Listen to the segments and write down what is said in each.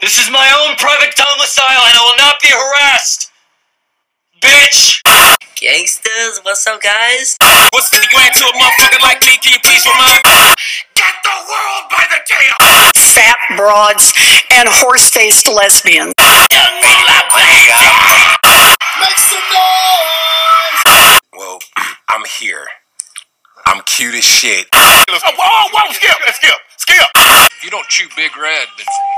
This is my own private domicile and I will not be harassed! Bitch! Gangsters, what's up, guys? What's 50 grand to a motherfucker like me? Can you please remind Get the world by the tail! fat broads, and horse faced lesbians. Make some noise! Well, I'm here. I'm cute as shit. Oh, whoa, whoa, skip, skip, skip! If you don't chew Big Red, then f-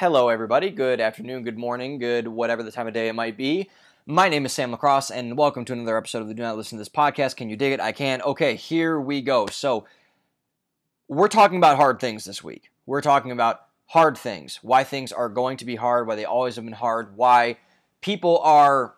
hello, everybody. Good afternoon, good morning, good whatever the time of day it might be. My name is Sam Lacrosse, and welcome to another episode of the Do Not Listen to This podcast. Can you dig it? I can. Okay, here we go. So, we're talking about hard things this week. We're talking about hard things, why things are going to be hard, why they always have been hard, why people are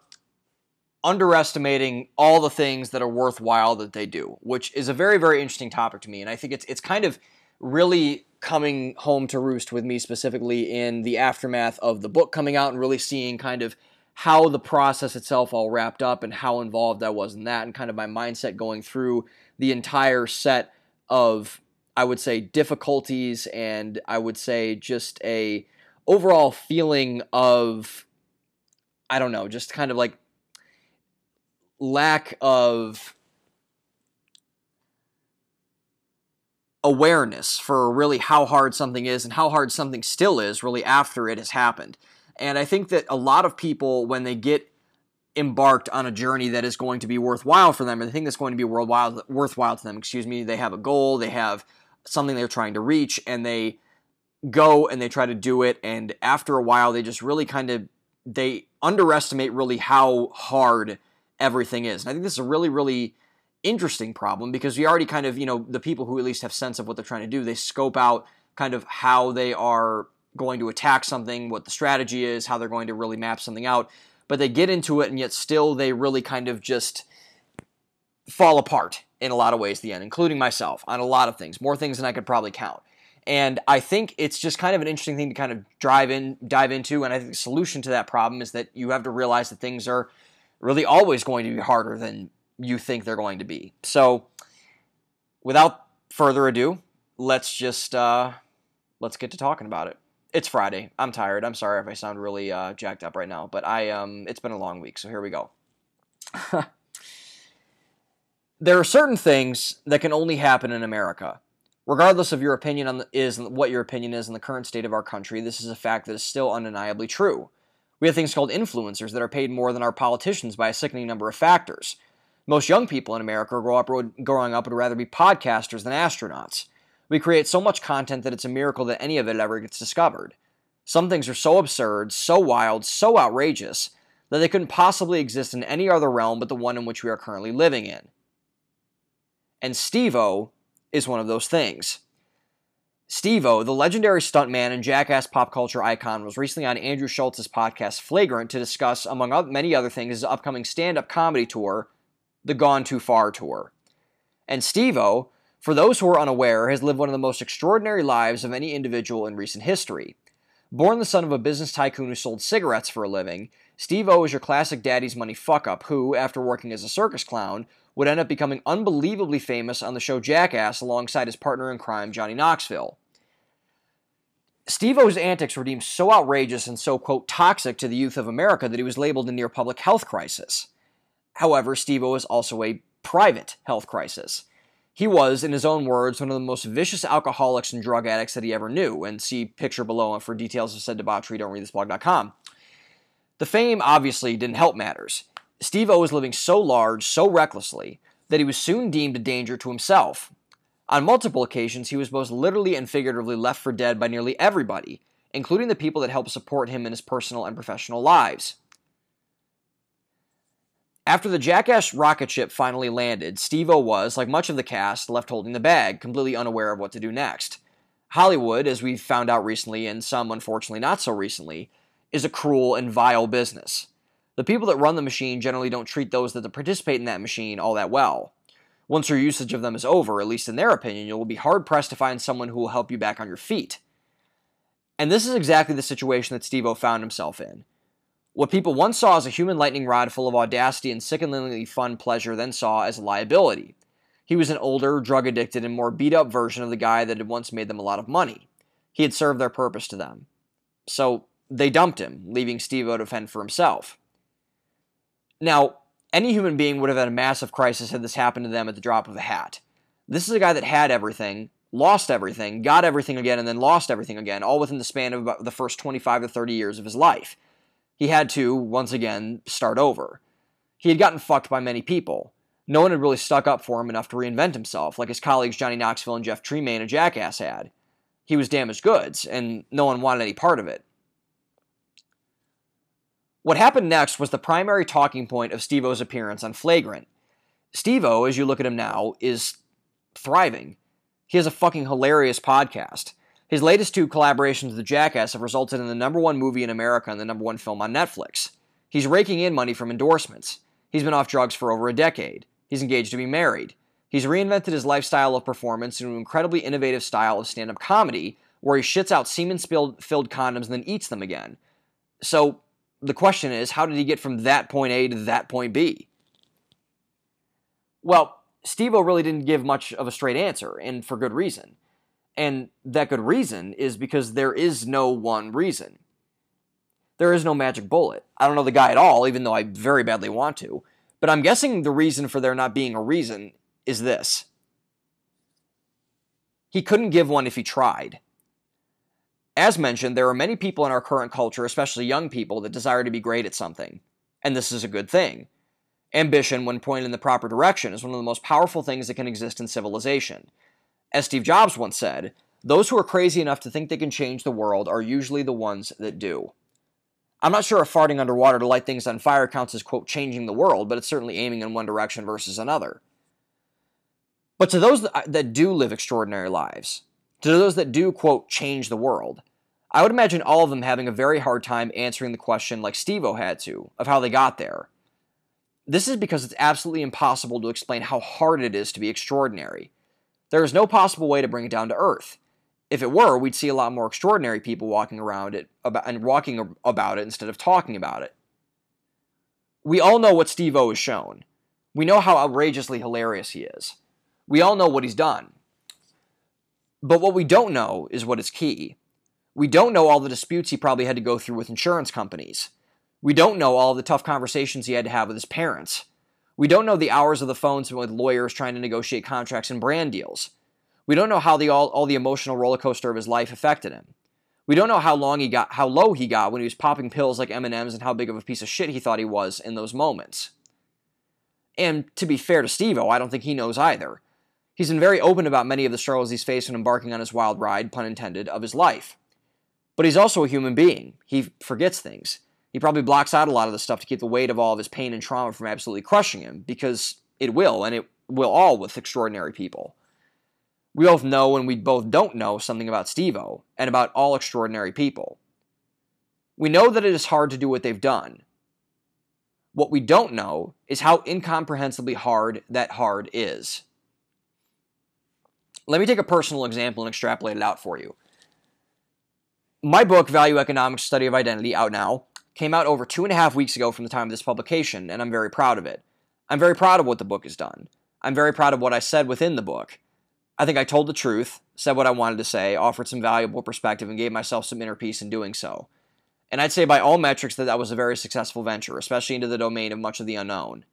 underestimating all the things that are worthwhile that they do, which is a very, very interesting topic to me. And I think it's it's kind of really coming home to roost with me specifically in the aftermath of the book coming out and really seeing kind of how the process itself all wrapped up and how involved I was in that and kind of my mindset going through the entire set of I would say difficulties and I would say just a overall feeling of I don't know, just kind of like lack of awareness for really how hard something is and how hard something still is really after it has happened. And I think that a lot of people, when they get embarked on a journey that is going to be worthwhile for them, or they think that's going to be worthwhile, worthwhile to them, excuse me, they have a goal, they have something they're trying to reach, and they go and they try to do it. And after a while, they just really kind of they underestimate really how hard everything is. And I think this is a really, really interesting problem because we already kind of, you know, the people who at least have sense of what they're trying to do, they scope out kind of how they are going to attack something, what the strategy is, how they're going to really map something out. But they get into it and yet still they really kind of just fall apart in a lot of ways the end, including myself on a lot of things, more things than I could probably count. And I think it's just kind of an interesting thing to kind of drive in, dive into. And I think the solution to that problem is that you have to realize that things are really always going to be harder than you think they're going to be. So, without further ado, let's just uh, let's get to talking about it. It's Friday. I'm tired. I'm sorry if I sound really uh, jacked up right now, but I um, it's been a long week, so here we go. there are certain things that can only happen in America. Regardless of your opinion on the, is what your opinion is in the current state of our country, this is a fact that is still undeniably true. We have things called influencers that are paid more than our politicians by a sickening number of factors. Most young people in America grow up, growing up would rather be podcasters than astronauts. We create so much content that it's a miracle that any of it ever gets discovered. Some things are so absurd, so wild, so outrageous that they couldn't possibly exist in any other realm but the one in which we are currently living in. And Steve-O is one of those things. Steve-O, the legendary stuntman and jackass pop culture icon, was recently on Andrew Schulz's podcast Flagrant to discuss, among many other things, his upcoming stand-up comedy tour, the Gone Too Far tour. And Steve-O, for those who are unaware, has lived one of the most extraordinary lives of any individual in recent history. Born the son of a business tycoon who sold cigarettes for a living, Steve-O is your classic daddy's money fuck up who, after working as a circus clown, would end up becoming unbelievably famous on the show Jackass alongside his partner in crime, Johnny Knoxville. Steve-O's antics were deemed so outrageous and so, quote, toxic to the youth of America that he was labeled a near public health crisis. However, Steve-O is also a private health crisis. He was, in his own words, one of the most vicious alcoholics and drug addicts that he ever knew, and see picture below for details of said debauchery, don't read thisblog.com. The fame obviously didn't help matters. Steve-O was living so large, so recklessly, that he was soon deemed a danger to himself. On multiple occasions, he was both literally and figuratively left for dead by nearly everybody, including the people that helped support him in his personal and professional lives. After the Jackass rocket ship finally landed, Steve O was, like much of the cast, left holding the bag, completely unaware of what to do next. Hollywood, as we've found out recently, and some unfortunately not so recently, is a cruel and vile business. The people that run the machine generally don't treat those that participate in that machine all that well. Once your usage of them is over, at least in their opinion, you will be hard pressed to find someone who will help you back on your feet. And this is exactly the situation that Steve O found himself in. What people once saw as a human lightning rod full of audacity and sickeningly fun pleasure then saw as a liability. He was an older, drug addicted, and more beat up version of the guy that had once made them a lot of money. He had served their purpose to them. So they dumped him, leaving Steve O to fend for himself. Now, any human being would have had a massive crisis had this happened to them at the drop of a hat. This is a guy that had everything, lost everything, got everything again, and then lost everything again, all within the span of about the first 25 to 30 years of his life he had to, once again, start over. He had gotten fucked by many people. No one had really stuck up for him enough to reinvent himself, like his colleagues Johnny Knoxville and Jeff Tremaine and Jackass had. He was damaged goods, and no one wanted any part of it. What happened next was the primary talking point of Steve O's appearance on Flagrant. Steve O, as you look at him now, is thriving. He has a fucking hilarious podcast. His latest two collaborations with the Jackass have resulted in the number one movie in America and the number one film on Netflix. He's raking in money from endorsements. He's been off drugs for over a decade. He's engaged to be married. He's reinvented his lifestyle of performance into an incredibly innovative style of stand up comedy where he shits out semen filled condoms and then eats them again. So the question is how did he get from that point A to that point B? Well, Steve really didn't give much of a straight answer, and for good reason. And that good reason is because there is no one reason. There is no magic bullet. I don't know the guy at all, even though I very badly want to. But I'm guessing the reason for there not being a reason is this he couldn't give one if he tried. As mentioned, there are many people in our current culture, especially young people, that desire to be great at something. And this is a good thing. Ambition, when pointed in the proper direction, is one of the most powerful things that can exist in civilization. As Steve Jobs once said, those who are crazy enough to think they can change the world are usually the ones that do. I'm not sure if farting underwater to light things on fire counts as, quote, changing the world, but it's certainly aiming in one direction versus another. But to those that uh, do live extraordinary lives, to those that do, quote, change the world, I would imagine all of them having a very hard time answering the question like Steve O had to, of how they got there. This is because it's absolutely impossible to explain how hard it is to be extraordinary. There is no possible way to bring it down to earth. If it were, we'd see a lot more extraordinary people walking around it about, and walking about it instead of talking about it. We all know what Steve O has shown. We know how outrageously hilarious he is. We all know what he's done. But what we don't know is what is key. We don't know all the disputes he probably had to go through with insurance companies. We don't know all the tough conversations he had to have with his parents. We don't know the hours of the phones with lawyers trying to negotiate contracts and brand deals. We don't know how the all, all the emotional roller coaster of his life affected him. We don't know how long he got, how low he got when he was popping pills like M&Ms and how big of a piece of shit he thought he was in those moments. And to be fair to Steve-O, I don't think he knows either. He's been very open about many of the struggles he's faced when embarking on his wild ride, pun intended, of his life. But he's also a human being. He forgets things. He probably blocks out a lot of the stuff to keep the weight of all of his pain and trauma from absolutely crushing him, because it will, and it will all with extraordinary people. We both know and we both don't know something about Steve-O, and about all extraordinary people. We know that it is hard to do what they've done. What we don't know is how incomprehensibly hard that hard is. Let me take a personal example and extrapolate it out for you. My book, Value Economics Study of Identity, out now, came out over two and a half weeks ago from the time of this publication, and I'm very proud of it. I'm very proud of what the book has done. I'm very proud of what I said within the book. I think I told the truth, said what I wanted to say, offered some valuable perspective, and gave myself some inner peace in doing so. And I'd say by all metrics that that was a very successful venture, especially into the domain of much of the unknown.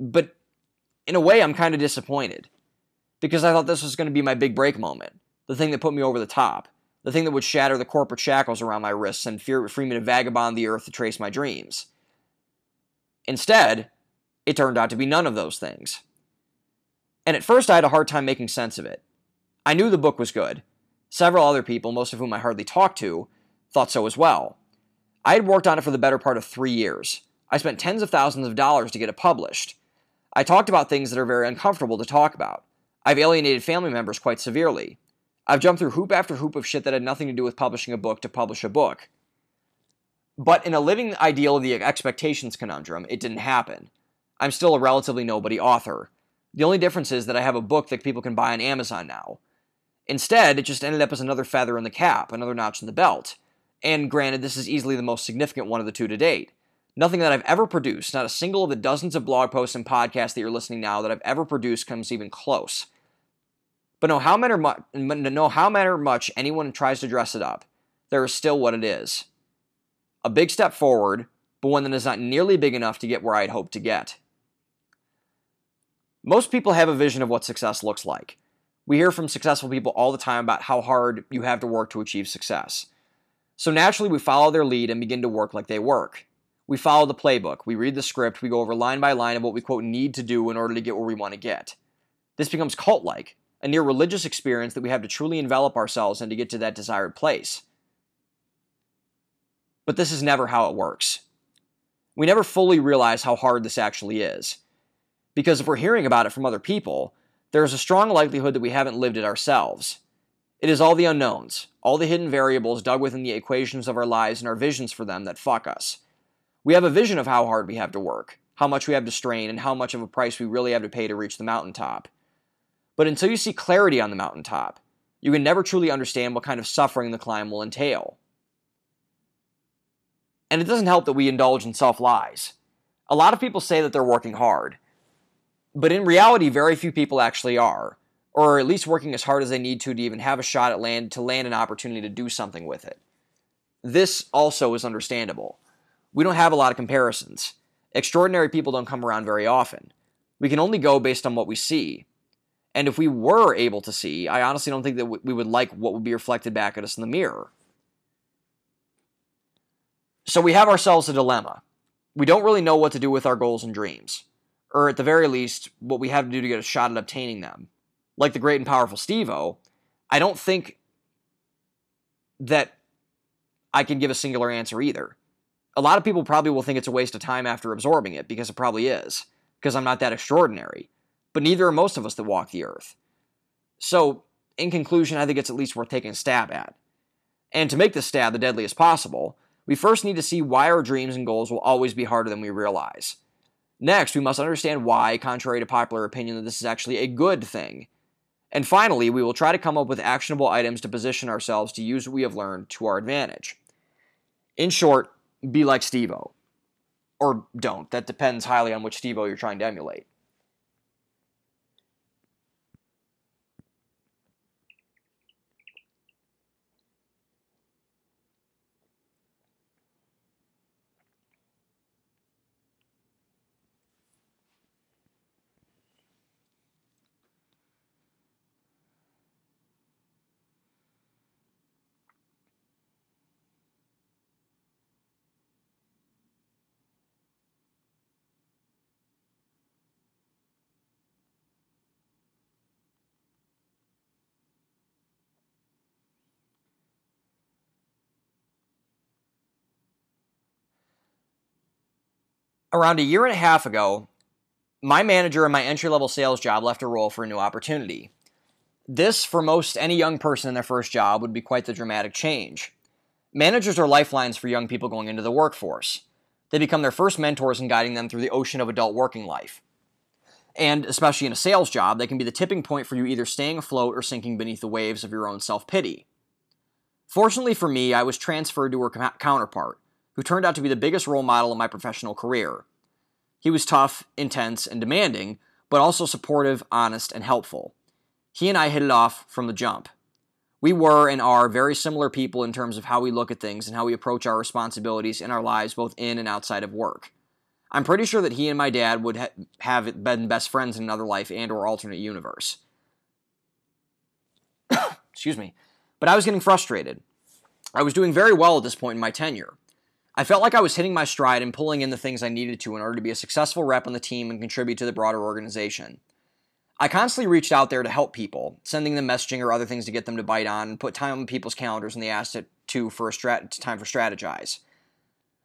But in a way, I'm kind of disappointed because I thought this was going to be my big break moment, the thing that put me over the top the thing that would shatter the corporate shackles around my wrists and free me to vagabond the earth to trace my dreams. Instead, it turned out to be none of those things. And at first, I had a hard time making sense of it. I knew the book was good. Several other people, most of whom I hardly talked to, thought so as well. I had worked on it for the better part of three years. I spent tens of thousands of dollars to get it published. I talked about things that are very uncomfortable to talk about. I've alienated family members quite severely. I've jumped through hoop after hoop of shit that had nothing to do with publishing a book to publish a book. But in a living ideal of the expectations conundrum, it didn't happen. I'm still a relatively nobody author. The only difference is that I have a book that people can buy on Amazon now. Instead, it just ended up as another feather in the cap, another notch in the belt. And granted, this is easily the most significant one of the two to date. Nothing that I've ever produced, not a single of the dozens of blog posts and podcasts that you're listening now that I've ever produced comes even close. But no how matter much, no how matter much anyone tries to dress it up, there is still what it is. A big step forward, but one that is not nearly big enough to get where I'd hoped to get. Most people have a vision of what success looks like. We hear from successful people all the time about how hard you have to work to achieve success. So naturally, we follow their lead and begin to work like they work. We follow the playbook, we read the script, we go over line by line of what we quote need to do in order to get where we want to get. This becomes cult like, a near religious experience that we have to truly envelop ourselves in to get to that desired place. But this is never how it works. We never fully realize how hard this actually is. Because if we're hearing about it from other people, there is a strong likelihood that we haven't lived it ourselves. It is all the unknowns, all the hidden variables dug within the equations of our lives and our visions for them that fuck us. We have a vision of how hard we have to work, how much we have to strain, and how much of a price we really have to pay to reach the mountaintop. But until you see clarity on the mountaintop, you can never truly understand what kind of suffering the climb will entail. And it doesn't help that we indulge in self lies. A lot of people say that they're working hard, but in reality, very few people actually are, or at least working as hard as they need to to even have a shot at land to land an opportunity to do something with it. This also is understandable. We don't have a lot of comparisons. Extraordinary people don't come around very often. We can only go based on what we see. And if we were able to see, I honestly don't think that we would like what would be reflected back at us in the mirror. So we have ourselves a dilemma. We don't really know what to do with our goals and dreams, or at the very least, what we have to do to get a shot at obtaining them. Like the great and powerful Steve-O, I don't think that I can give a singular answer either. A lot of people probably will think it's a waste of time after absorbing it, because it probably is, because I'm not that extraordinary but neither are most of us that walk the earth. So, in conclusion, I think it's at least worth taking a stab at. And to make this stab the deadliest possible, we first need to see why our dreams and goals will always be harder than we realize. Next, we must understand why, contrary to popular opinion, that this is actually a good thing. And finally, we will try to come up with actionable items to position ourselves to use what we have learned to our advantage. In short, be like Steve-O. Or don't. That depends highly on which Steve-O you're trying to emulate. Around a year and a half ago, my manager in my entry level sales job left a role for a new opportunity. This, for most any young person in their first job, would be quite the dramatic change. Managers are lifelines for young people going into the workforce. They become their first mentors in guiding them through the ocean of adult working life. And, especially in a sales job, they can be the tipping point for you either staying afloat or sinking beneath the waves of your own self pity. Fortunately for me, I was transferred to her counterpart, who turned out to be the biggest role model in my professional career. He was tough, intense, and demanding, but also supportive, honest, and helpful. He and I hit it off from the jump. We were and are very similar people in terms of how we look at things and how we approach our responsibilities in our lives, both in and outside of work. I'm pretty sure that he and my dad would ha- have been best friends in another life and or alternate universe. Excuse me. But I was getting frustrated. I was doing very well at this point in my tenure. I felt like I was hitting my stride and pulling in the things I needed to in order to be a successful rep on the team and contribute to the broader organization. I constantly reached out there to help people, sending them messaging or other things to get them to bite on and put time on people's calendars when they asked it to for a strat- time for strategize.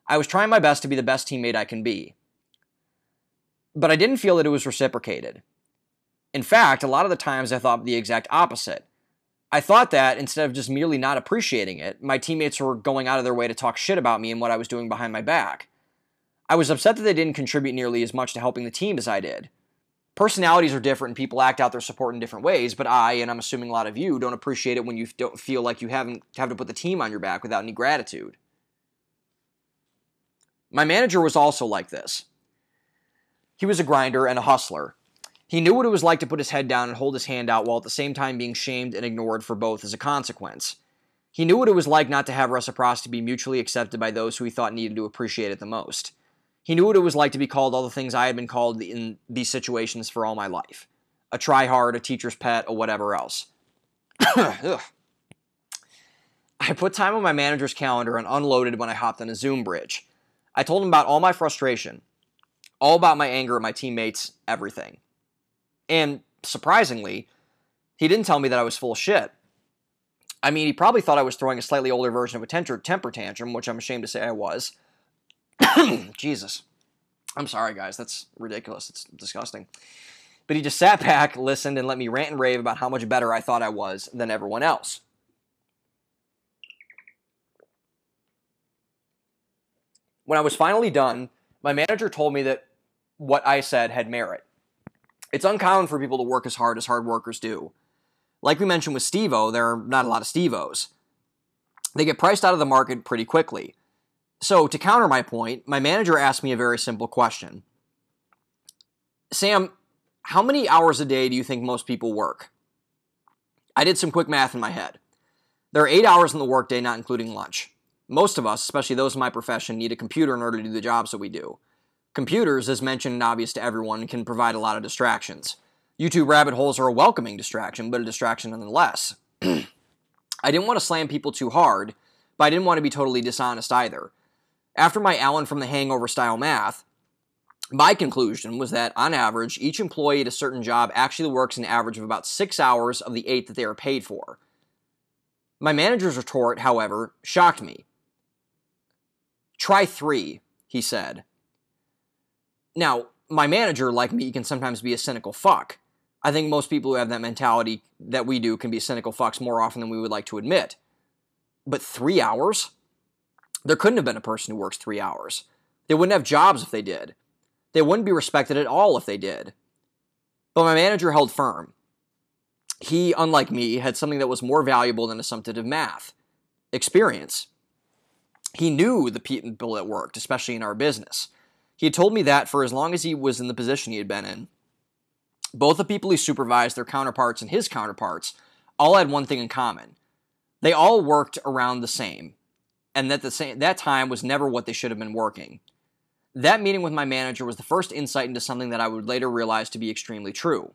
I was trying my best to be the best teammate I can be. But I didn't feel that it was reciprocated. In fact, a lot of the times I thought the exact opposite. I thought that instead of just merely not appreciating it, my teammates were going out of their way to talk shit about me and what I was doing behind my back. I was upset that they didn't contribute nearly as much to helping the team as I did. Personalities are different and people act out their support in different ways, but I, and I'm assuming a lot of you, don't appreciate it when you don't feel like you haven't have to put the team on your back without any gratitude. My manager was also like this. He was a grinder and a hustler. He knew what it was like to put his head down and hold his hand out while at the same time being shamed and ignored for both as a consequence. He knew what it was like not to have reciprocity be mutually accepted by those who he thought needed to appreciate it the most. He knew what it was like to be called all the things I had been called in these situations for all my life a tryhard, a teacher's pet, or whatever else. I put time on my manager's calendar and unloaded when I hopped on a Zoom bridge. I told him about all my frustration, all about my anger at my teammates, everything. And surprisingly, he didn't tell me that I was full shit. I mean, he probably thought I was throwing a slightly older version of a temper tantrum, which I'm ashamed to say I was. Jesus. I'm sorry, guys. That's ridiculous. It's disgusting. But he just sat back, listened, and let me rant and rave about how much better I thought I was than everyone else. When I was finally done, my manager told me that what I said had merit. It's uncommon for people to work as hard as hard workers do. Like we mentioned with Stevo, there are not a lot of Stevos. They get priced out of the market pretty quickly. So, to counter my point, my manager asked me a very simple question Sam, how many hours a day do you think most people work? I did some quick math in my head. There are eight hours in the workday, not including lunch. Most of us, especially those in my profession, need a computer in order to do the jobs that we do. Computers, as mentioned and obvious to everyone, can provide a lot of distractions. YouTube rabbit holes are a welcoming distraction, but a distraction nonetheless. I didn't want to slam people too hard, but I didn't want to be totally dishonest either. After my Alan from the Hangover style math, my conclusion was that on average, each employee at a certain job actually works an average of about six hours of the eight that they are paid for. My manager's retort, however, shocked me. Try three, he said. Now, my manager, like me, can sometimes be a cynical fuck. I think most people who have that mentality that we do can be cynical fucks more often than we would like to admit. But three hours? There couldn't have been a person who works three hours. They wouldn't have jobs if they did. They wouldn't be respected at all if they did. But my manager held firm. He, unlike me, had something that was more valuable than assumptive math experience. He knew the people that worked, especially in our business. He had told me that for as long as he was in the position he had been in. Both the people he supervised, their counterparts, and his counterparts, all had one thing in common. They all worked around the same, and that the same that time was never what they should have been working. That meeting with my manager was the first insight into something that I would later realize to be extremely true.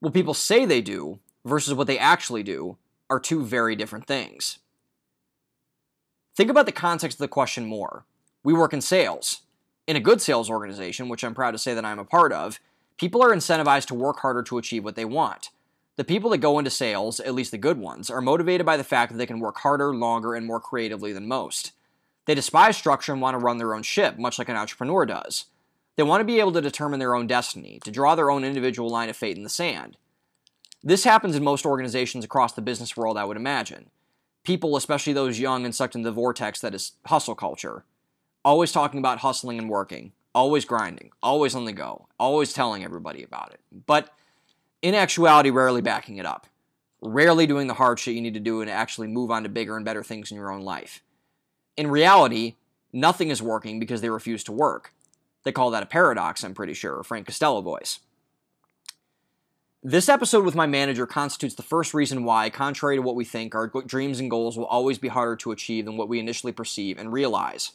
What people say they do versus what they actually do are two very different things. Think about the context of the question more. We work in sales. In a good sales organization, which I'm proud to say that I'm a part of, people are incentivized to work harder to achieve what they want. The people that go into sales, at least the good ones, are motivated by the fact that they can work harder, longer, and more creatively than most. They despise structure and want to run their own ship, much like an entrepreneur does. They want to be able to determine their own destiny, to draw their own individual line of fate in the sand. This happens in most organizations across the business world, I would imagine. People, especially those young and sucked into the vortex that is hustle culture, always talking about hustling and working, always grinding, always on the go, always telling everybody about it. But in actuality, rarely backing it up. Rarely doing the hard shit you need to do and actually move on to bigger and better things in your own life. In reality, nothing is working because they refuse to work. They call that a paradox, I'm pretty sure, Frank Costello voice. This episode with my manager constitutes the first reason why, contrary to what we think, our dreams and goals will always be harder to achieve than what we initially perceive and realize.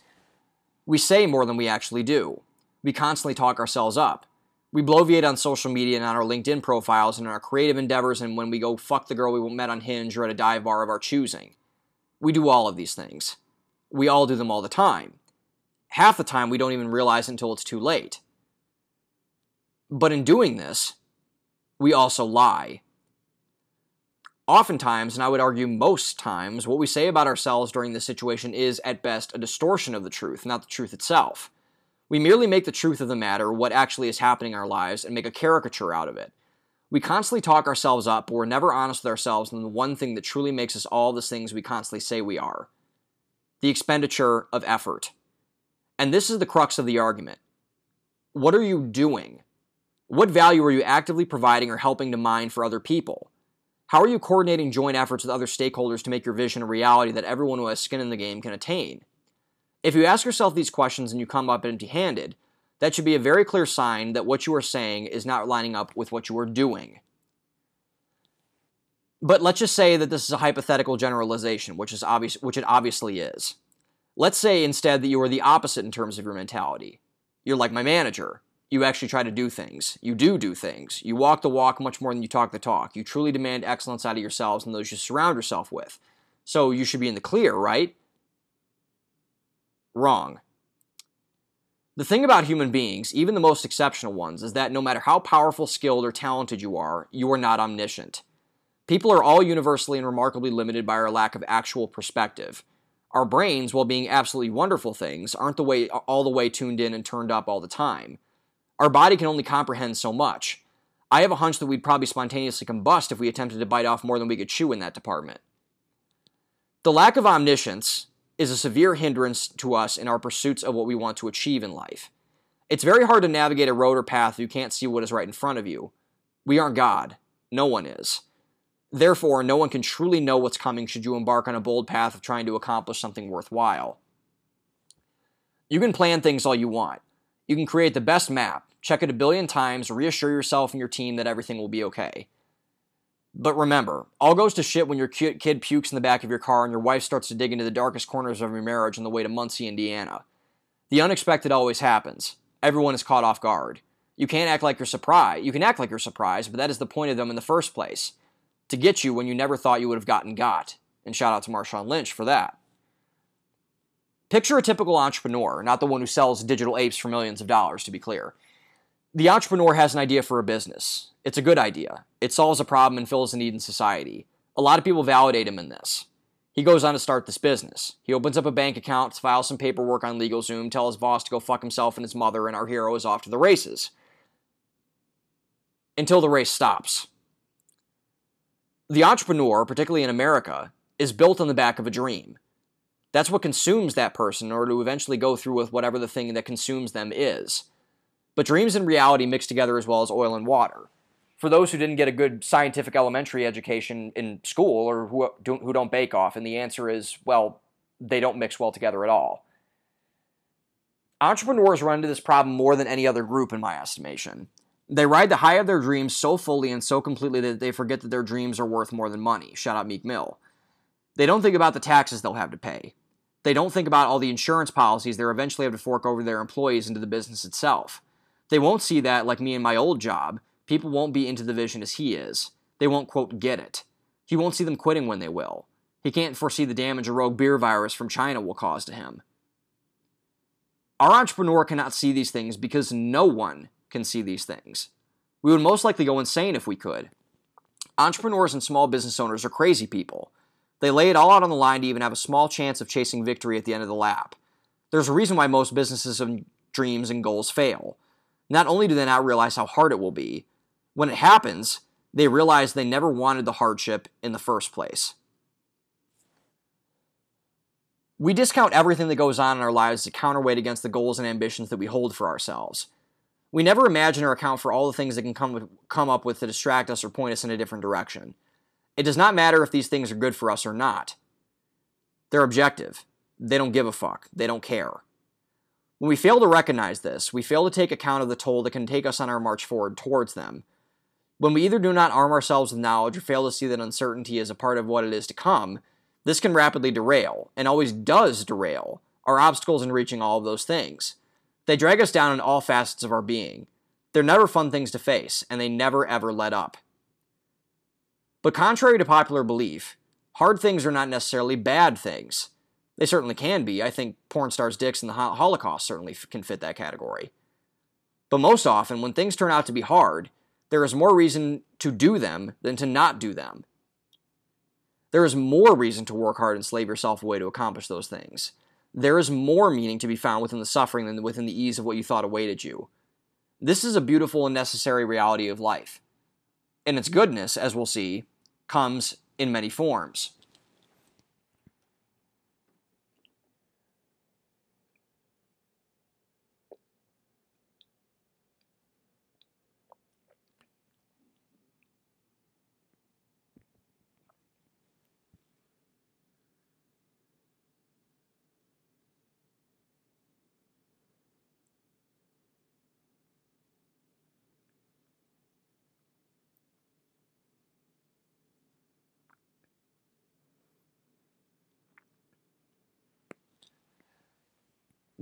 We say more than we actually do. We constantly talk ourselves up. We bloviate on social media and on our LinkedIn profiles and in our creative endeavors and when we go fuck the girl we met on Hinge or at a dive bar of our choosing. We do all of these things. We all do them all the time. Half the time we don't even realize until it's too late. But in doing this, we also lie. Oftentimes, and I would argue most times, what we say about ourselves during this situation is, at best, a distortion of the truth, not the truth itself. We merely make the truth of the matter, what actually is happening in our lives, and make a caricature out of it. We constantly talk ourselves up, but we're never honest with ourselves and the one thing that truly makes us all the things we constantly say we are the expenditure of effort. And this is the crux of the argument. What are you doing? What value are you actively providing or helping to mine for other people? How are you coordinating joint efforts with other stakeholders to make your vision a reality that everyone who has skin in the game can attain? If you ask yourself these questions and you come up empty handed, that should be a very clear sign that what you are saying is not lining up with what you are doing. But let's just say that this is a hypothetical generalization, which is obvious, which it obviously is. Let's say instead that you are the opposite in terms of your mentality. You're like my manager. You actually try to do things. You do do things. You walk the walk much more than you talk the talk. You truly demand excellence out of yourselves and those you surround yourself with. So you should be in the clear, right? Wrong. The thing about human beings, even the most exceptional ones, is that no matter how powerful, skilled, or talented you are, you are not omniscient. People are all universally and remarkably limited by our lack of actual perspective. Our brains, while being absolutely wonderful things, aren't the way all the way tuned in and turned up all the time. Our body can only comprehend so much. I have a hunch that we'd probably spontaneously combust if we attempted to bite off more than we could chew in that department. The lack of omniscience is a severe hindrance to us in our pursuits of what we want to achieve in life. It's very hard to navigate a road or path if you can't see what is right in front of you. We aren't God. No one is. Therefore, no one can truly know what's coming should you embark on a bold path of trying to accomplish something worthwhile. You can plan things all you want. You can create the best map, check it a billion times, reassure yourself and your team that everything will be okay. But remember, all goes to shit when your kid pukes in the back of your car and your wife starts to dig into the darkest corners of your marriage on the way to Muncie, Indiana. The unexpected always happens. Everyone is caught off guard. You can't act like you're surprised. You can act like you're surprised, but that is the point of them in the first place to get you when you never thought you would have gotten got. And shout out to Marshawn Lynch for that. Picture a typical entrepreneur, not the one who sells digital apes for millions of dollars, to be clear. The entrepreneur has an idea for a business. It's a good idea. It solves a problem and fills a need in society. A lot of people validate him in this. He goes on to start this business. He opens up a bank account, files some paperwork on LegalZoom, tells his boss to go fuck himself and his mother, and our hero is off to the races. Until the race stops the entrepreneur, particularly in America, is built on the back of a dream. That's what consumes that person in order to eventually go through with whatever the thing that consumes them is. But dreams and reality mix together as well as oil and water. For those who didn't get a good scientific elementary education in school or who don't, who don't bake off, and the answer is, well, they don't mix well together at all. Entrepreneurs run into this problem more than any other group, in my estimation. They ride the high of their dreams so fully and so completely that they forget that their dreams are worth more than money. Shout out Meek Mill. They don't think about the taxes they'll have to pay. They don't think about all the insurance policies they'll eventually have to fork over their employees into the business itself. They won't see that, like me in my old job, people won't be into the vision as he is. They won't, quote, get it. He won't see them quitting when they will. He can't foresee the damage a rogue beer virus from China will cause to him. Our entrepreneur cannot see these things because no one can see these things. We would most likely go insane if we could. Entrepreneurs and small business owners are crazy people. They lay it all out on the line to even have a small chance of chasing victory at the end of the lap. There's a reason why most businesses and dreams and goals fail. Not only do they not realize how hard it will be, when it happens, they realize they never wanted the hardship in the first place. We discount everything that goes on in our lives a counterweight against the goals and ambitions that we hold for ourselves. We never imagine or account for all the things that can come, with, come up with to distract us or point us in a different direction. It does not matter if these things are good for us or not. They're objective. They don't give a fuck. They don't care. When we fail to recognize this, we fail to take account of the toll that can take us on our march forward towards them. When we either do not arm ourselves with knowledge or fail to see that uncertainty is a part of what it is to come, this can rapidly derail, and always does derail, our obstacles in reaching all of those things. They drag us down in all facets of our being. They're never fun things to face, and they never ever let up. But contrary to popular belief, hard things are not necessarily bad things. They certainly can be. I think porn stars' dicks and the Holocaust certainly can fit that category. But most often, when things turn out to be hard, there is more reason to do them than to not do them. There is more reason to work hard and slave yourself away to accomplish those things. There is more meaning to be found within the suffering than within the ease of what you thought awaited you. This is a beautiful and necessary reality of life. And its goodness, as we'll see, comes in many forms.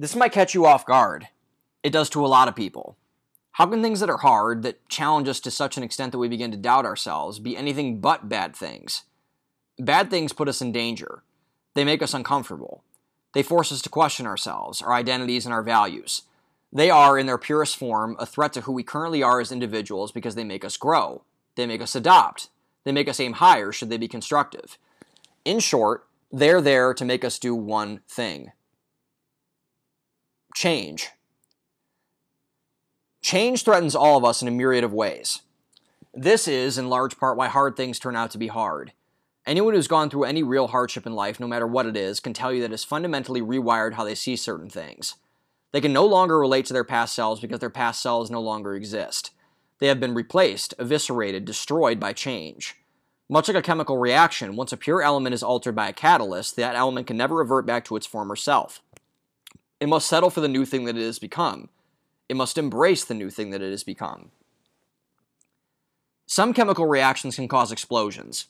This might catch you off guard. It does to a lot of people. How can things that are hard, that challenge us to such an extent that we begin to doubt ourselves, be anything but bad things? Bad things put us in danger. They make us uncomfortable. They force us to question ourselves, our identities, and our values. They are, in their purest form, a threat to who we currently are as individuals because they make us grow. They make us adopt. They make us aim higher should they be constructive. In short, they're there to make us do one thing change. Change threatens all of us in a myriad of ways. This is, in large part, why hard things turn out to be hard. Anyone who's gone through any real hardship in life, no matter what it is, can tell you that it's fundamentally rewired how they see certain things. They can no longer relate to their past selves because their past selves no longer exist. They have been replaced, eviscerated, destroyed by change. Much like a chemical reaction, once a pure element is altered by a catalyst, that element can never revert back to its former self. It must settle for the new thing that it has become. It must embrace the new thing that it has become. Some chemical reactions can cause explosions,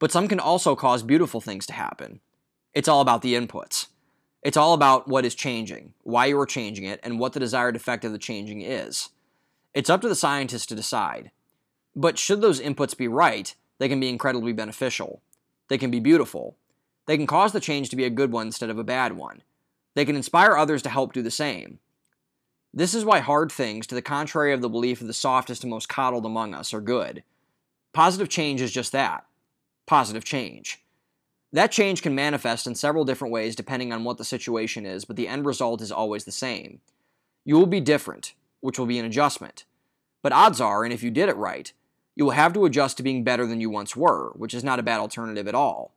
but some can also cause beautiful things to happen. It's all about the inputs. It's all about what is changing, why you are changing it, and what the desired effect of the changing is. It's up to the scientist to decide. But should those inputs be right, they can be incredibly beneficial. They can be beautiful. They can cause the change to be a good one instead of a bad one. They can inspire others to help do the same. This is why hard things, to the contrary of the belief of the softest and most coddled among us, are good. Positive change is just that positive change. That change can manifest in several different ways depending on what the situation is, but the end result is always the same. You will be different, which will be an adjustment. But odds are, and if you did it right, you will have to adjust to being better than you once were, which is not a bad alternative at all.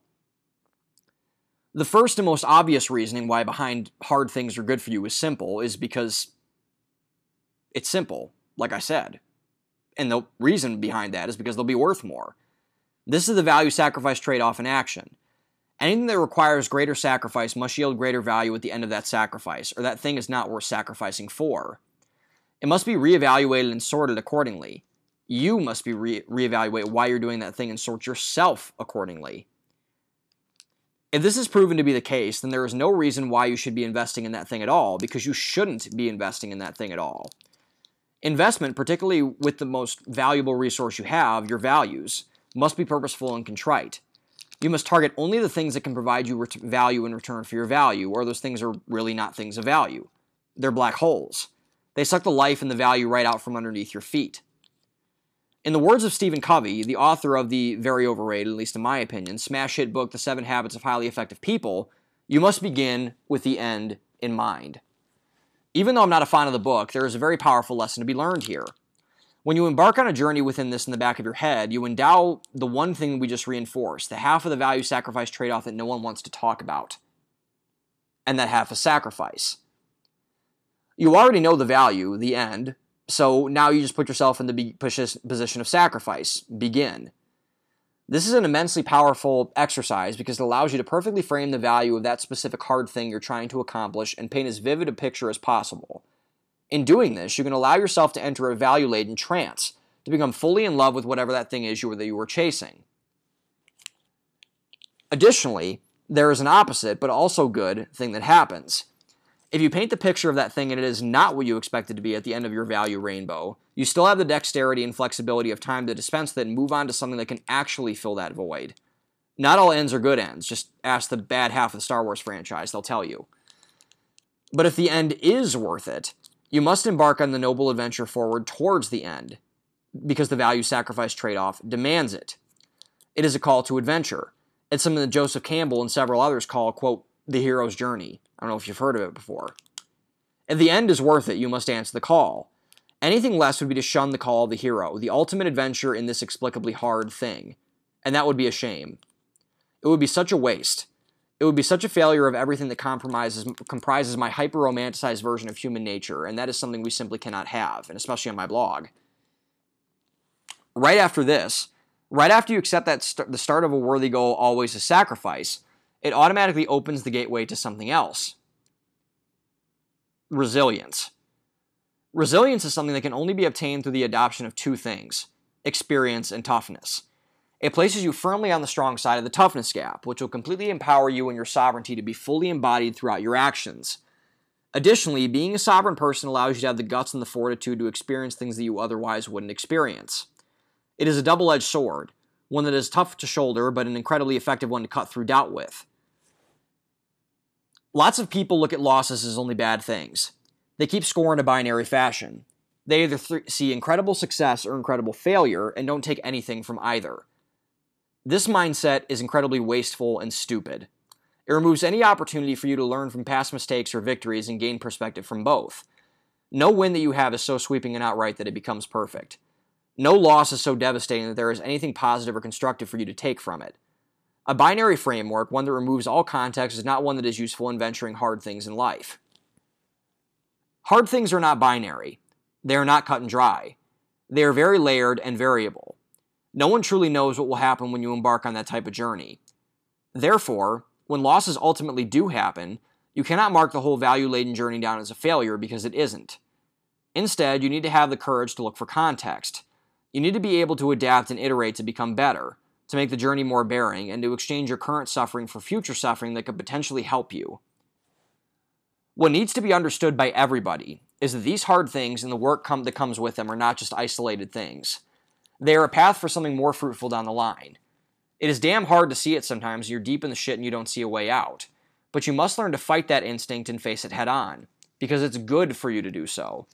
The first and most obvious reasoning why behind hard things are good for you is simple, is because it's simple, like I said. And the reason behind that is because they'll be worth more. This is the value sacrifice trade off in action. Anything that requires greater sacrifice must yield greater value at the end of that sacrifice, or that thing is not worth sacrificing for. It must be reevaluated and sorted accordingly. You must be re- reevaluate why you're doing that thing and sort yourself accordingly. If this is proven to be the case, then there is no reason why you should be investing in that thing at all, because you shouldn't be investing in that thing at all. Investment, particularly with the most valuable resource you have, your values, must be purposeful and contrite. You must target only the things that can provide you ret- value in return for your value, or those things are really not things of value. They're black holes. They suck the life and the value right out from underneath your feet. In the words of Stephen Covey, the author of the very overrated, at least in my opinion, smash hit book The Seven Habits of Highly Effective People, you must begin with the end in mind. Even though I'm not a fan of the book, there is a very powerful lesson to be learned here. When you embark on a journey within this in the back of your head, you endow the one thing we just reinforced, the half of the value sacrifice trade off that no one wants to talk about. And that half is sacrifice. You already know the value, the end, so now you just put yourself in the position of sacrifice. Begin. This is an immensely powerful exercise because it allows you to perfectly frame the value of that specific hard thing you're trying to accomplish and paint as vivid a picture as possible. In doing this, you can allow yourself to enter a value laden trance, to become fully in love with whatever that thing is you were, that you were chasing. Additionally, there is an opposite, but also good, thing that happens. If you paint the picture of that thing and it is not what you expect it to be at the end of your value rainbow, you still have the dexterity and flexibility of time to dispense that and move on to something that can actually fill that void. Not all ends are good ends. Just ask the bad half of the Star Wars franchise, they'll tell you. But if the end is worth it, you must embark on the noble adventure forward towards the end. because the value sacrifice trade off demands it. It is a call to adventure. It's something that Joseph Campbell and several others call, quote, the hero's journey. I don't know if you've heard of it before. If the end is worth it, you must answer the call. Anything less would be to shun the call of the hero, the ultimate adventure in this explicably hard thing. And that would be a shame. It would be such a waste. It would be such a failure of everything that compromises, comprises my hyper romanticized version of human nature, and that is something we simply cannot have, and especially on my blog. Right after this, right after you accept that st- the start of a worthy goal always is sacrifice, it automatically opens the gateway to something else resilience. Resilience is something that can only be obtained through the adoption of two things experience and toughness. It places you firmly on the strong side of the toughness gap, which will completely empower you and your sovereignty to be fully embodied throughout your actions. Additionally, being a sovereign person allows you to have the guts and the fortitude to experience things that you otherwise wouldn't experience. It is a double edged sword, one that is tough to shoulder, but an incredibly effective one to cut through doubt with. Lots of people look at losses as only bad things. They keep score in a binary fashion. They either th- see incredible success or incredible failure and don't take anything from either. This mindset is incredibly wasteful and stupid. It removes any opportunity for you to learn from past mistakes or victories and gain perspective from both. No win that you have is so sweeping and outright that it becomes perfect. No loss is so devastating that there is anything positive or constructive for you to take from it. A binary framework, one that removes all context, is not one that is useful in venturing hard things in life. Hard things are not binary. They are not cut and dry. They are very layered and variable. No one truly knows what will happen when you embark on that type of journey. Therefore, when losses ultimately do happen, you cannot mark the whole value laden journey down as a failure because it isn't. Instead, you need to have the courage to look for context. You need to be able to adapt and iterate to become better, to make the journey more bearing, and to exchange your current suffering for future suffering that could potentially help you. What needs to be understood by everybody is that these hard things and the work com- that comes with them are not just isolated things. They are a path for something more fruitful down the line. It is damn hard to see it sometimes. You're deep in the shit and you don't see a way out. But you must learn to fight that instinct and face it head on, because it's good for you to do so.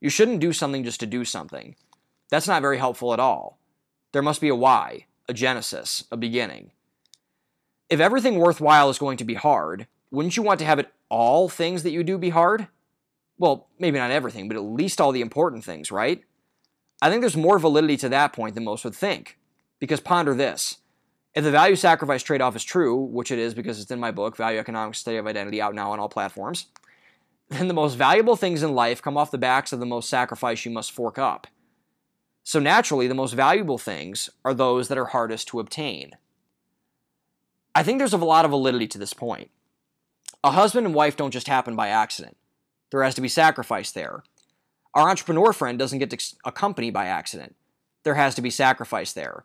You shouldn't do something just to do something. That's not very helpful at all. There must be a why, a genesis, a beginning. If everything worthwhile is going to be hard, wouldn't you want to have it all things that you do be hard? Well, maybe not everything, but at least all the important things, right? I think there's more validity to that point than most would think. Because ponder this. If the value sacrifice trade off is true, which it is because it's in my book, Value Economics Study of Identity, out now on all platforms, then the most valuable things in life come off the backs of the most sacrifice you must fork up. So naturally, the most valuable things are those that are hardest to obtain. I think there's a lot of validity to this point. A husband and wife don't just happen by accident. There has to be sacrifice there. Our entrepreneur friend doesn't get a company by accident. There has to be sacrifice there.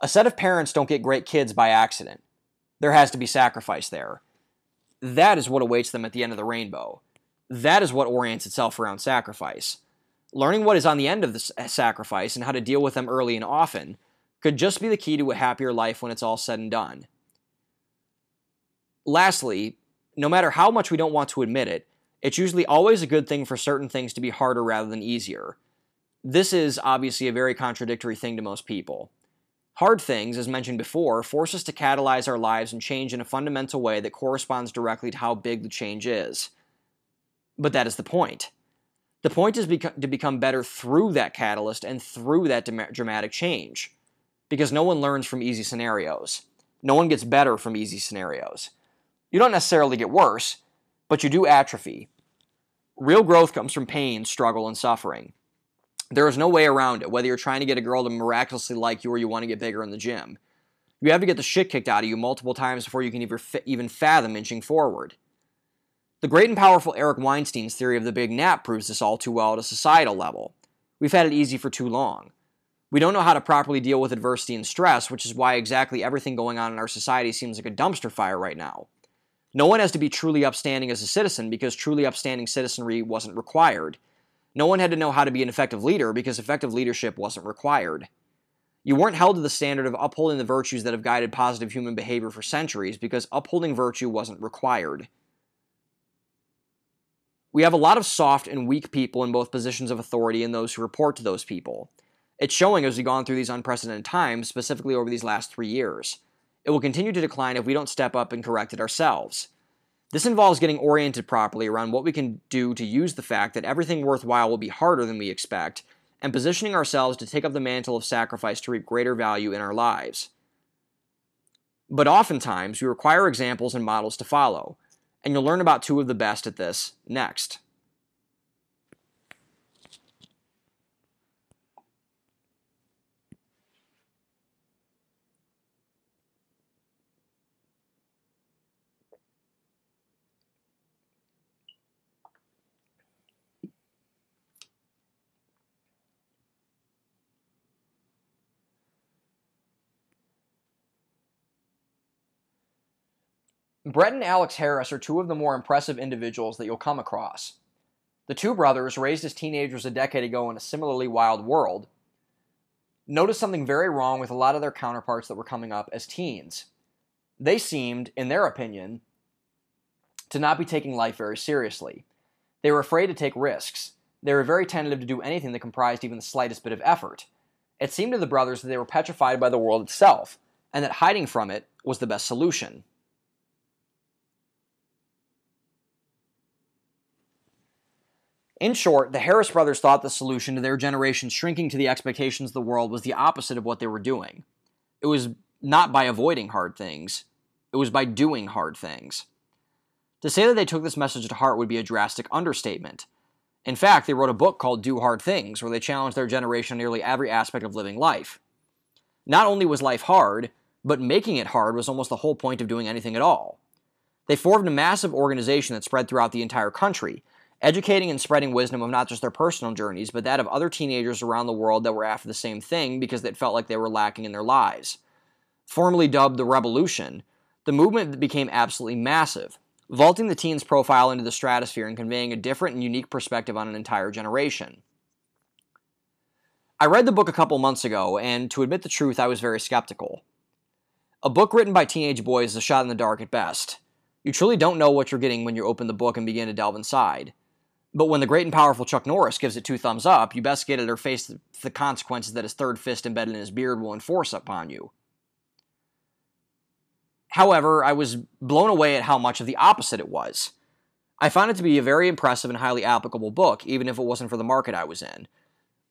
A set of parents don't get great kids by accident. There has to be sacrifice there. That is what awaits them at the end of the rainbow. That is what orients itself around sacrifice. Learning what is on the end of the uh, sacrifice and how to deal with them early and often could just be the key to a happier life when it's all said and done. Lastly, no matter how much we don't want to admit it, it's usually always a good thing for certain things to be harder rather than easier. This is obviously a very contradictory thing to most people. Hard things, as mentioned before, force us to catalyze our lives and change in a fundamental way that corresponds directly to how big the change is. But that is the point. The point is beco- to become better through that catalyst and through that dramatic change. Because no one learns from easy scenarios. No one gets better from easy scenarios. You don't necessarily get worse, but you do atrophy. Real growth comes from pain, struggle, and suffering. There is no way around it, whether you're trying to get a girl to miraculously like you or you want to get bigger in the gym. You have to get the shit kicked out of you multiple times before you can even fathom inching forward. The great and powerful Eric Weinstein's theory of the big nap proves this all too well at a societal level. We've had it easy for too long. We don't know how to properly deal with adversity and stress, which is why exactly everything going on in our society seems like a dumpster fire right now. No one has to be truly upstanding as a citizen because truly upstanding citizenry wasn't required. No one had to know how to be an effective leader because effective leadership wasn't required. You weren't held to the standard of upholding the virtues that have guided positive human behavior for centuries because upholding virtue wasn't required. We have a lot of soft and weak people in both positions of authority and those who report to those people. It's showing as we've gone through these unprecedented times, specifically over these last three years. It will continue to decline if we don't step up and correct it ourselves. This involves getting oriented properly around what we can do to use the fact that everything worthwhile will be harder than we expect, and positioning ourselves to take up the mantle of sacrifice to reap greater value in our lives. But oftentimes, we require examples and models to follow, and you'll learn about two of the best at this next. Brett and Alex Harris are two of the more impressive individuals that you'll come across. The two brothers, raised as teenagers a decade ago in a similarly wild world, noticed something very wrong with a lot of their counterparts that were coming up as teens. They seemed, in their opinion, to not be taking life very seriously. They were afraid to take risks. They were very tentative to do anything that comprised even the slightest bit of effort. It seemed to the brothers that they were petrified by the world itself, and that hiding from it was the best solution. In short, the Harris brothers thought the solution to their generation shrinking to the expectations of the world was the opposite of what they were doing. It was not by avoiding hard things, it was by doing hard things. To say that they took this message to heart would be a drastic understatement. In fact, they wrote a book called Do Hard Things, where they challenged their generation on nearly every aspect of living life. Not only was life hard, but making it hard was almost the whole point of doing anything at all. They formed a massive organization that spread throughout the entire country, educating and spreading wisdom of not just their personal journeys, but that of other teenagers around the world that were after the same thing because they felt like they were lacking in their lives. Formerly dubbed the Rebelution, the movement became absolutely massive, vaulting the teen's profile into the stratosphere and conveying a different and unique perspective on an entire generation. I read the book a couple months ago, and to admit the truth, I was very skeptical. A book written by teenage boys is a shot in the dark at best. You truly don't know what you're getting when you open the book and begin to delve inside. But when the great and powerful Chuck Norris gives it two thumbs up, you best get it or face the consequences that his third fist embedded in his beard will enforce upon you. However, I was blown away at how much of the opposite it was. I found it to be a very impressive and highly applicable book, even if it wasn't for the market I was in.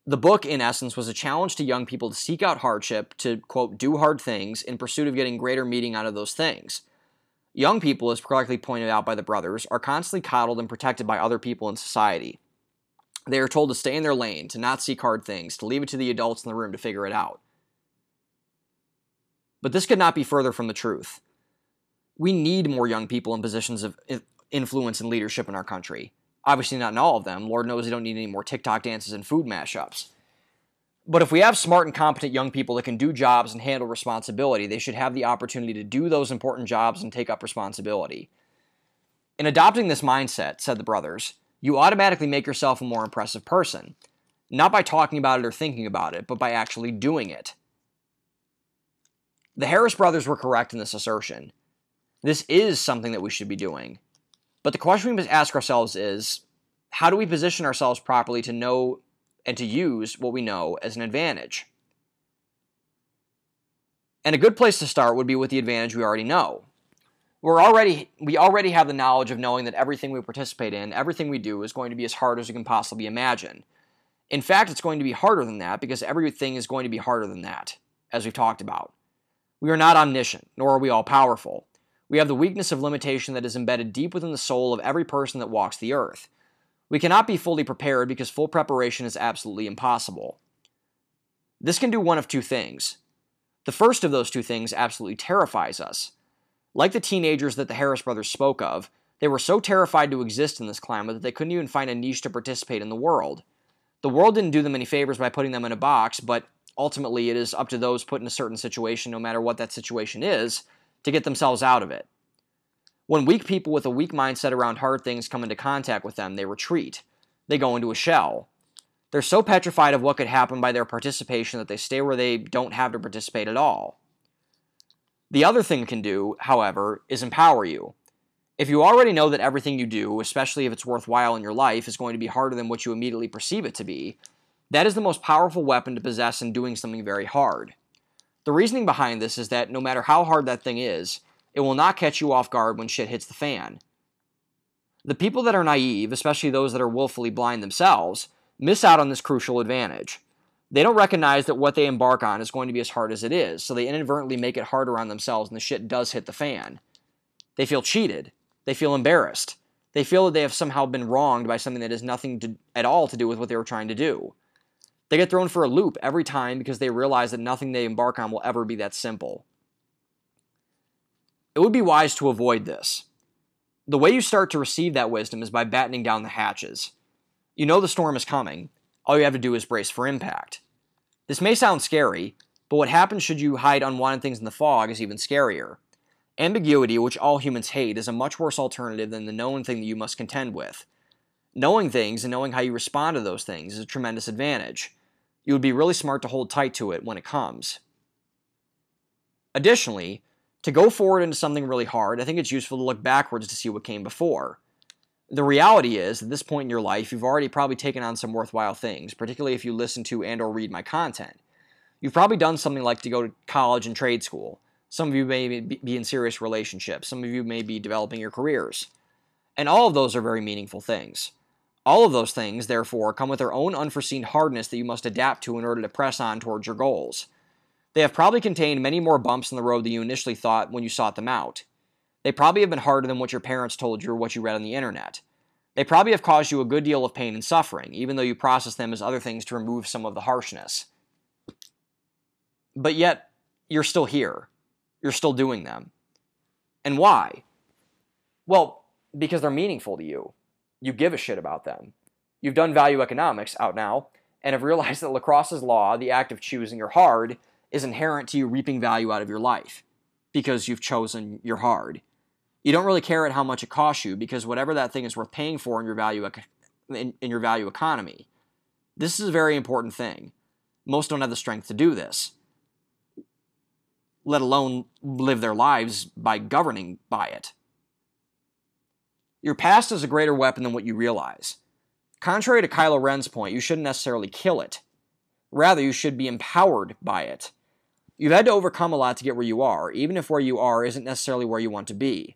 The book, in essence, was a challenge to young people to seek out hardship, to, quote, do hard things in pursuit of getting greater meaning out of those things. Young people, as correctly pointed out by the brothers, are constantly coddled and protected by other people in society. They are told to stay in their lane, to not seek hard things, to leave it to the adults in the room to figure it out. But this could not be further from the truth. We need more young people in positions of influence and leadership in our country. Obviously, not in all of them. Lord knows we don't need any more TikTok dances and food mashups. But if we have smart and competent young people that can do jobs and handle responsibility, they should have the opportunity to do those important jobs and take up responsibility. In adopting this mindset, said the brothers, you automatically make yourself a more impressive person, not by talking about it or thinking about it, but by actually doing it. The Harris brothers were correct in this assertion. This is something that we should be doing. But the question we must ask ourselves is how do we position ourselves properly to know and to use what we know as an advantage. And a good place to start would be with the advantage we already know. We're already we already have the knowledge of knowing that everything we participate in, everything we do is going to be as hard as we can possibly imagine. In fact, it's going to be harder than that because everything is going to be harder than that, as we've talked about. We are not omniscient, nor are we all powerful. We have the weakness of limitation that is embedded deep within the soul of every person that walks the earth. We cannot be fully prepared because full preparation is absolutely impossible. This can do one of two things. The first of those two things absolutely terrifies us. Like the teenagers that the Harris brothers spoke of, they were so terrified to exist in this climate that they couldn't even find a niche to participate in the world. The world didn't do them any favors by putting them in a box, but ultimately it is up to those put in a certain situation, no matter what that situation is, to get themselves out of it. When weak people with a weak mindset around hard things come into contact with them, they retreat. They go into a shell. They're so petrified of what could happen by their participation that they stay where they don't have to participate at all. The other thing it can do, however, is empower you. If you already know that everything you do, especially if it's worthwhile in your life, is going to be harder than what you immediately perceive it to be, That is the most powerful weapon to possess in doing something very hard. The reasoning behind this is that no matter how hard that thing is, it will not catch you off guard when shit hits the fan. The people that are naive, especially those that are willfully blind themselves, miss out on this crucial advantage. They don't recognize that what they embark on is going to be as hard as it is, so they inadvertently make it harder on themselves and the shit does hit the fan. They feel cheated. They feel embarrassed. They feel that they have somehow been wronged by something that has nothing to, at all to do with what they were trying to do. They get thrown for a loop every time because they realize that nothing they embark on will ever be that simple. It would be wise to avoid this. The way you start to receive that wisdom is by battening down the hatches. You know the storm is coming. All you have to do is brace for impact. This may sound scary, but what happens should you hide unwanted things in the fog is even scarier. Ambiguity, which all humans hate, is a much worse alternative than the known thing that you must contend with. Knowing things and knowing how you respond to those things is a tremendous advantage. You would be really smart to hold tight to it when it comes. Additionally, to go forward into something really hard, I think it's useful to look backwards to see what came before. The reality is, at this point in your life, you've already probably taken on some worthwhile things, particularly if you listen to and or read my content. You've probably done something like to go to college and trade school. Some of you may be in serious relationships. Some of you may be developing your careers. And all of those are very meaningful things. All of those things, therefore, come with their own unforeseen hardness that you must adapt to in order to press on towards your goals. They have probably contained many more bumps in the road than you initially thought when you sought them out. They probably have been harder than what your parents told you or what you read on the internet. They probably have caused you a good deal of pain and suffering, even though you process them as other things to remove some of the harshness. But yet, you're still here you're still doing them. And why? Well, because they're meaningful to you. You give a shit about them. You've done value economics out now and have realized that Lacrosse's law, the act of choosing your hard, is inherent to you reaping value out of your life because you've chosen your hard. You don't really care at how much it costs you because whatever that thing is worth paying for in your value in, in your value economy. This is a very important thing. Most don't have the strength to do this let alone live their lives by governing by it. Your past is a greater weapon than what you realize. Contrary to Kylo Ren's point, you shouldn't necessarily kill it. Rather, you should be empowered by it. You've had to overcome a lot to get where you are, even if where you are isn't necessarily where you want to be.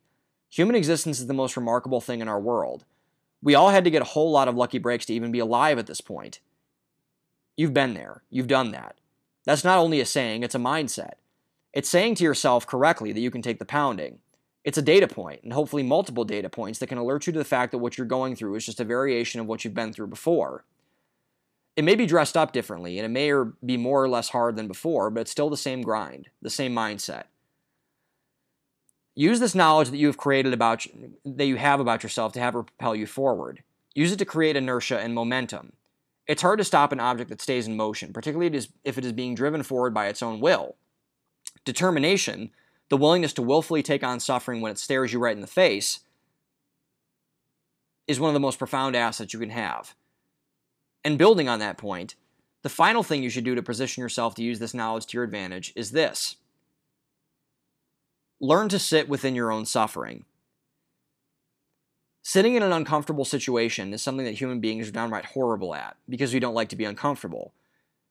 Human existence is the most remarkable thing in our world. We all had to get a whole lot of lucky breaks to even be alive at this point. You've been there. You've done that. That's not only a saying, it's a mindset. It's saying to yourself correctly that you can take the pounding. It's a data point, and hopefully multiple data points that can alert you to the fact that what you're going through is just a variation of what you've been through before. It may be dressed up differently, and it may er, be more or less hard than before, but it's still the same grind, the same mindset. Use this knowledge that you have created about that you have about yourself to have it propel you forward. Use it to create inertia and momentum. It's hard to stop an object that stays in motion, particularly if it is being driven forward by its own will. Determination, the willingness to willfully take on suffering when it stares you right in the face, is one of the most profound assets you can have. And building on that point, the final thing you should do to position yourself to use this knowledge to your advantage is this learn to sit within your own suffering. Sitting in an uncomfortable situation is something that human beings are downright horrible at because we don't like to be uncomfortable.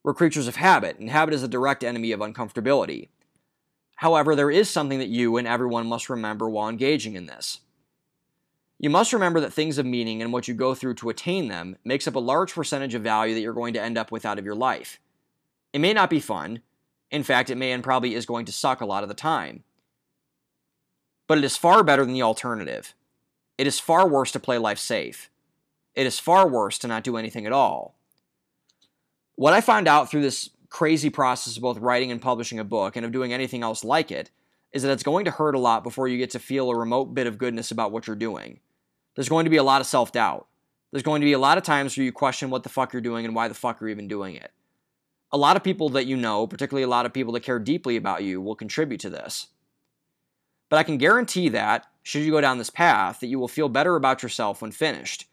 We're creatures of habit, and habit is a direct enemy of uncomfortability. However, there is something that you and everyone must remember while engaging in this. You must remember that things of meaning and what you go through to attain them makes up a large percentage of value that you're going to end up with out of your life. It may not be fun. In fact, it may and probably is going to suck a lot of the time. But it is far better than the alternative. It is far worse to play life safe. It is far worse to not do anything at all. What I found out through this crazy process of both writing and publishing a book and of doing anything else like it is that it's going to hurt a lot before you get to feel a remote bit of goodness about what you're doing. There's going to be a lot of self doubt. There's going to be a lot of times where you question what the fuck you're doing and why the fuck you're even doing it. A lot of people that you know, particularly a lot of people that care deeply about you, will contribute to this. But I can guarantee that, should you go down this path, that you will feel better about yourself when finished.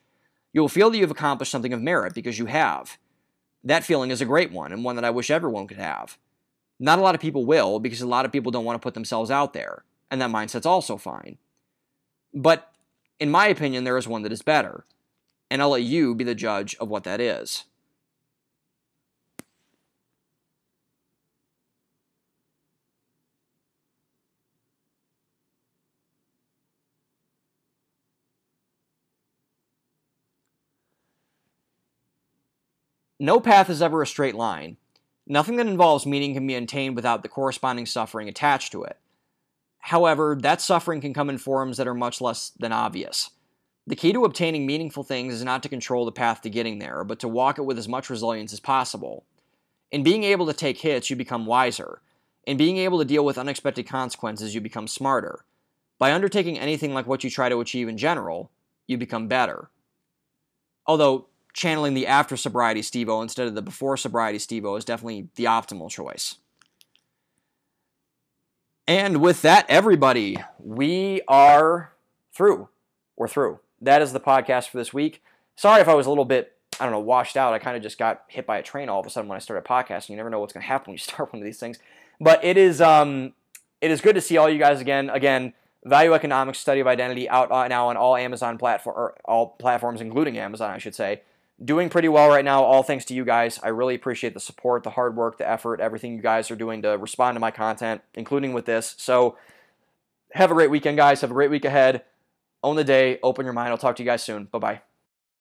You will feel that you've accomplished something of merit because you have. That feeling is a great one and one that I wish everyone could have. Not a lot of people will because a lot of people don't want to put themselves out there, and that mindset's also fine. But in my opinion, there is one that is better, and I'll let you be the judge of what that is. No path is ever a straight line. Nothing that involves meaning can be attained without the corresponding suffering attached to it. However, that suffering can come in forms that are much less than obvious. The key to obtaining meaningful things is not to control the path to getting there, but to walk it with as much resilience as possible. In being able to take hits, you become wiser. In being able to deal with unexpected consequences, you become smarter. By undertaking anything like what you try to achieve in general, you become better. Although, channeling the after sobriety Stevo instead of the before sobriety Stevo is definitely the optimal choice. And with that, everybody, we are through. We're through. That is the podcast for this week. Sorry if I was a little bit, I don't know, washed out. I kind of just got hit by a train all of a sudden when I started podcasting. You never know what's going to happen when you start one of these things. But it is, um, it is good to see all you guys again. Again, Value Economics Study of Identity out uh, now on all Amazon platform, all platforms, including Amazon, I should say doing pretty well right now, all thanks to you guys. I really appreciate the support, the hard work, the effort, everything you guys are doing to respond to my content, including with this. So, have a great weekend, guys. Have a great week ahead. Own the day. Open your mind. I'll talk to you guys soon. Bye bye.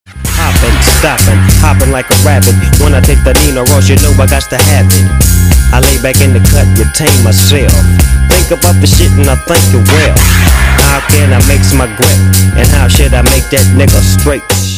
Hopping, stopping, hopping like a rabbit. When I take the Nino Ross, you know I got to have it. I lay back in the cut, retain myself. Think about the shit and I think it well. How can I make my grip? And how should I make that nigga straight?